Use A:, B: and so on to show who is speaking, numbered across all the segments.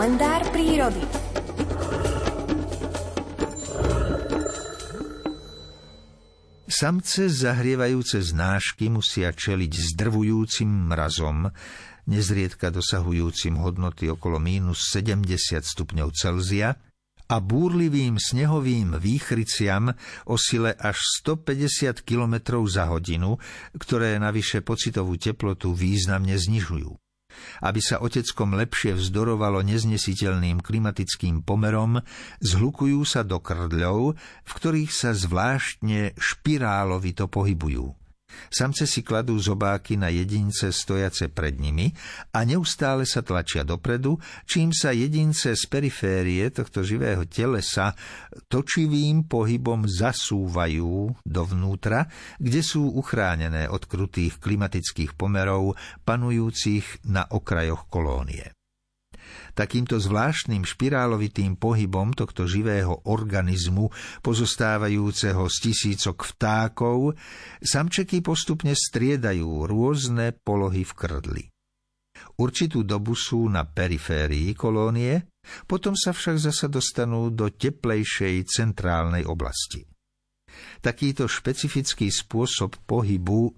A: kalendár prírody.
B: Samce zahrievajúce znášky musia čeliť zdrvujúcim mrazom, nezriedka dosahujúcim hodnoty okolo mínus 70 stupňov Celzia a búrlivým snehovým výchryciam o sile až 150 km za hodinu, ktoré navyše pocitovú teplotu významne znižujú aby sa oteckom lepšie vzdorovalo neznesiteľným klimatickým pomerom, zhlukujú sa do krdľov, v ktorých sa zvláštne špirálovito pohybujú. Samce si kladú zobáky na jedince stojace pred nimi a neustále sa tlačia dopredu, čím sa jedince z periférie tohto živého telesa točivým pohybom zasúvajú dovnútra, kde sú uchránené od krutých klimatických pomerov panujúcich na okrajoch kolónie. Takýmto zvláštnym špirálovitým pohybom tohto živého organizmu, pozostávajúceho z tisícok vtákov, samčeky postupne striedajú rôzne polohy v krdli. Určitú dobu sú na periférii kolónie, potom sa však zasa dostanú do teplejšej centrálnej oblasti. Takýto špecifický spôsob pohybu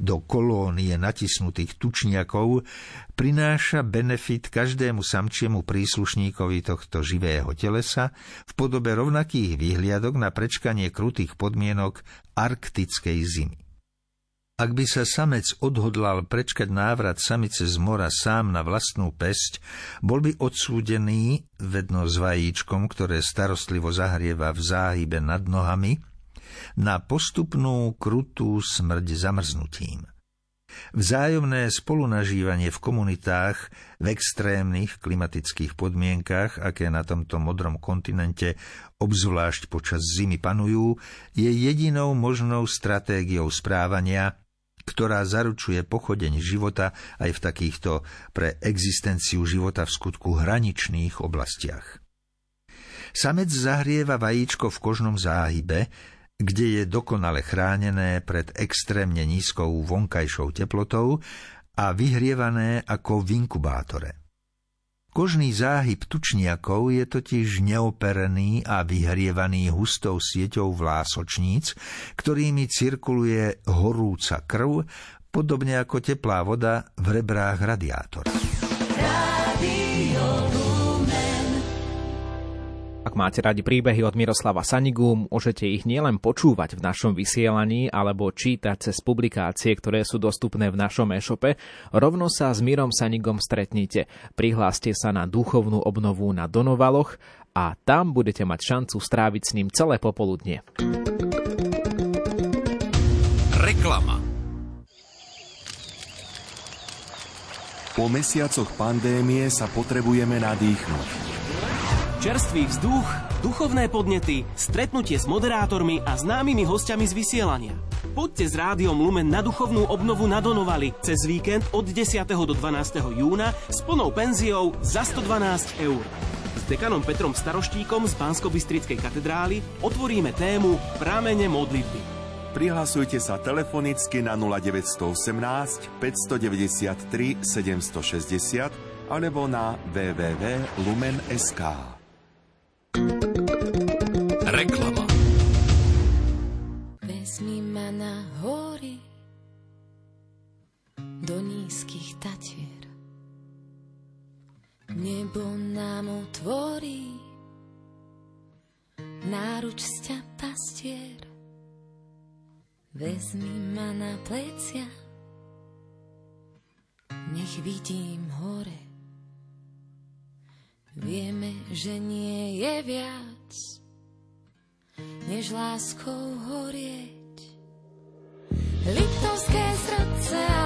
B: do kolónie natisnutých tučniakov prináša benefit každému samčiemu príslušníkovi tohto živého telesa v podobe rovnakých výhliadok na prečkanie krutých podmienok arktickej zimy. Ak by sa samec odhodlal prečkať návrat samice z mora sám na vlastnú pesť, bol by odsúdený, vedno s vajíčkom, ktoré starostlivo zahrieva v záhybe nad nohami, na postupnú krutú smrť zamrznutím. Vzájomné spolunažívanie v komunitách v extrémnych klimatických podmienkach, aké na tomto modrom kontinente obzvlášť počas zimy panujú, je jedinou možnou stratégiou správania, ktorá zaručuje pochodeň života aj v takýchto pre existenciu života v skutku hraničných oblastiach. Samec zahrieva vajíčko v kožnom záhybe, kde je dokonale chránené pred extrémne nízkou vonkajšou teplotou a vyhrievané ako v inkubátore. Kožný záhyb tučniakov je totiž neoperený a vyhrievaný hustou sieťou vlásočníc, ktorými cirkuluje horúca krv, podobne ako teplá voda v rebrách radiátora.
C: Ak máte radi príbehy od Miroslava Sanigu, môžete ich nielen počúvať v našom vysielaní alebo čítať cez publikácie, ktoré sú dostupné v našom e-shope, rovno sa s Mirom Sanigom stretnite. Prihláste sa na duchovnú obnovu na Donovaloch a tam budete mať šancu stráviť s ním celé popoludne.
D: Reklama Po mesiacoch pandémie sa potrebujeme nadýchnuť.
E: Čerstvý vzduch, duchovné podnety, stretnutie s moderátormi a známymi hostiami z vysielania. Poďte s rádiom Lumen na duchovnú obnovu na Donovali cez víkend od 10. do 12. júna s plnou penziou za 112 eur. S dekanom Petrom Staroštíkom z bansko katedrály otvoríme tému Prámene modlitby.
D: Prihlasujte sa telefonicky na 0918 593 760 alebo na www.lumen.sk.
A: Reklama Vezmi ma na hory do nízkych tatier. Nebo nám otvorí náruč sťa pastier. Vezmi ma na plecia, nech vidím hore. Vieme, že nie je viac, než láskou horieť. Liptovské srdce a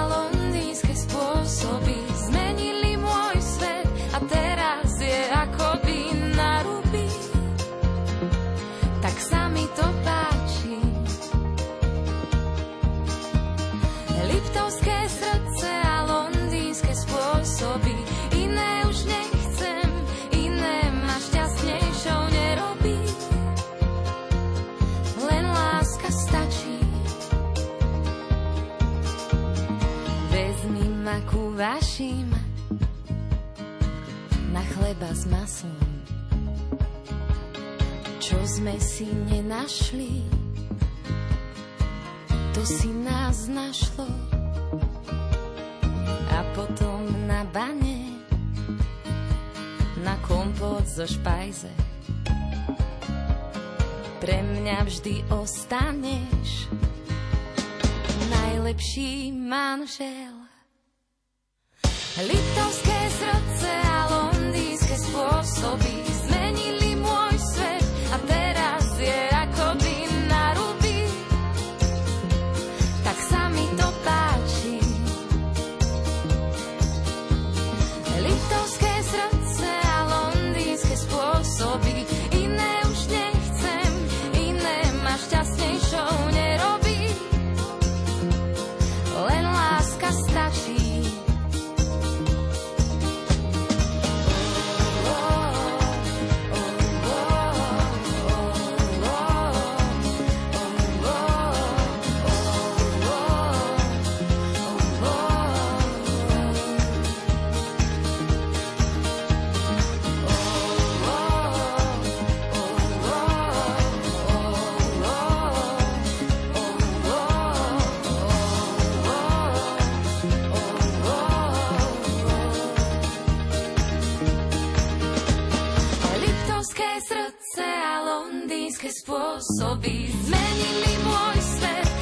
A: vašim na chleba s maslom. Čo sme si nenašli, to si nás našlo. A potom na bane, na kompot zo špajze. Pre mňa vždy ostaneš najlepší manžel. Litovské srdce a londýnske spôsoby londýnske spôsoby zmenili môj svet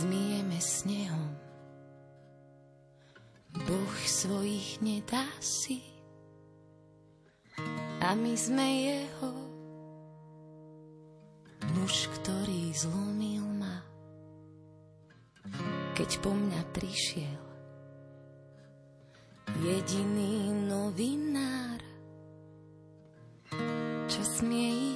A: zmijeme snehom. Boh svojich nedá si. A my sme jeho. Muž, ktorý zlomil ma, keď po mňa prišiel jediný novinár, čo smie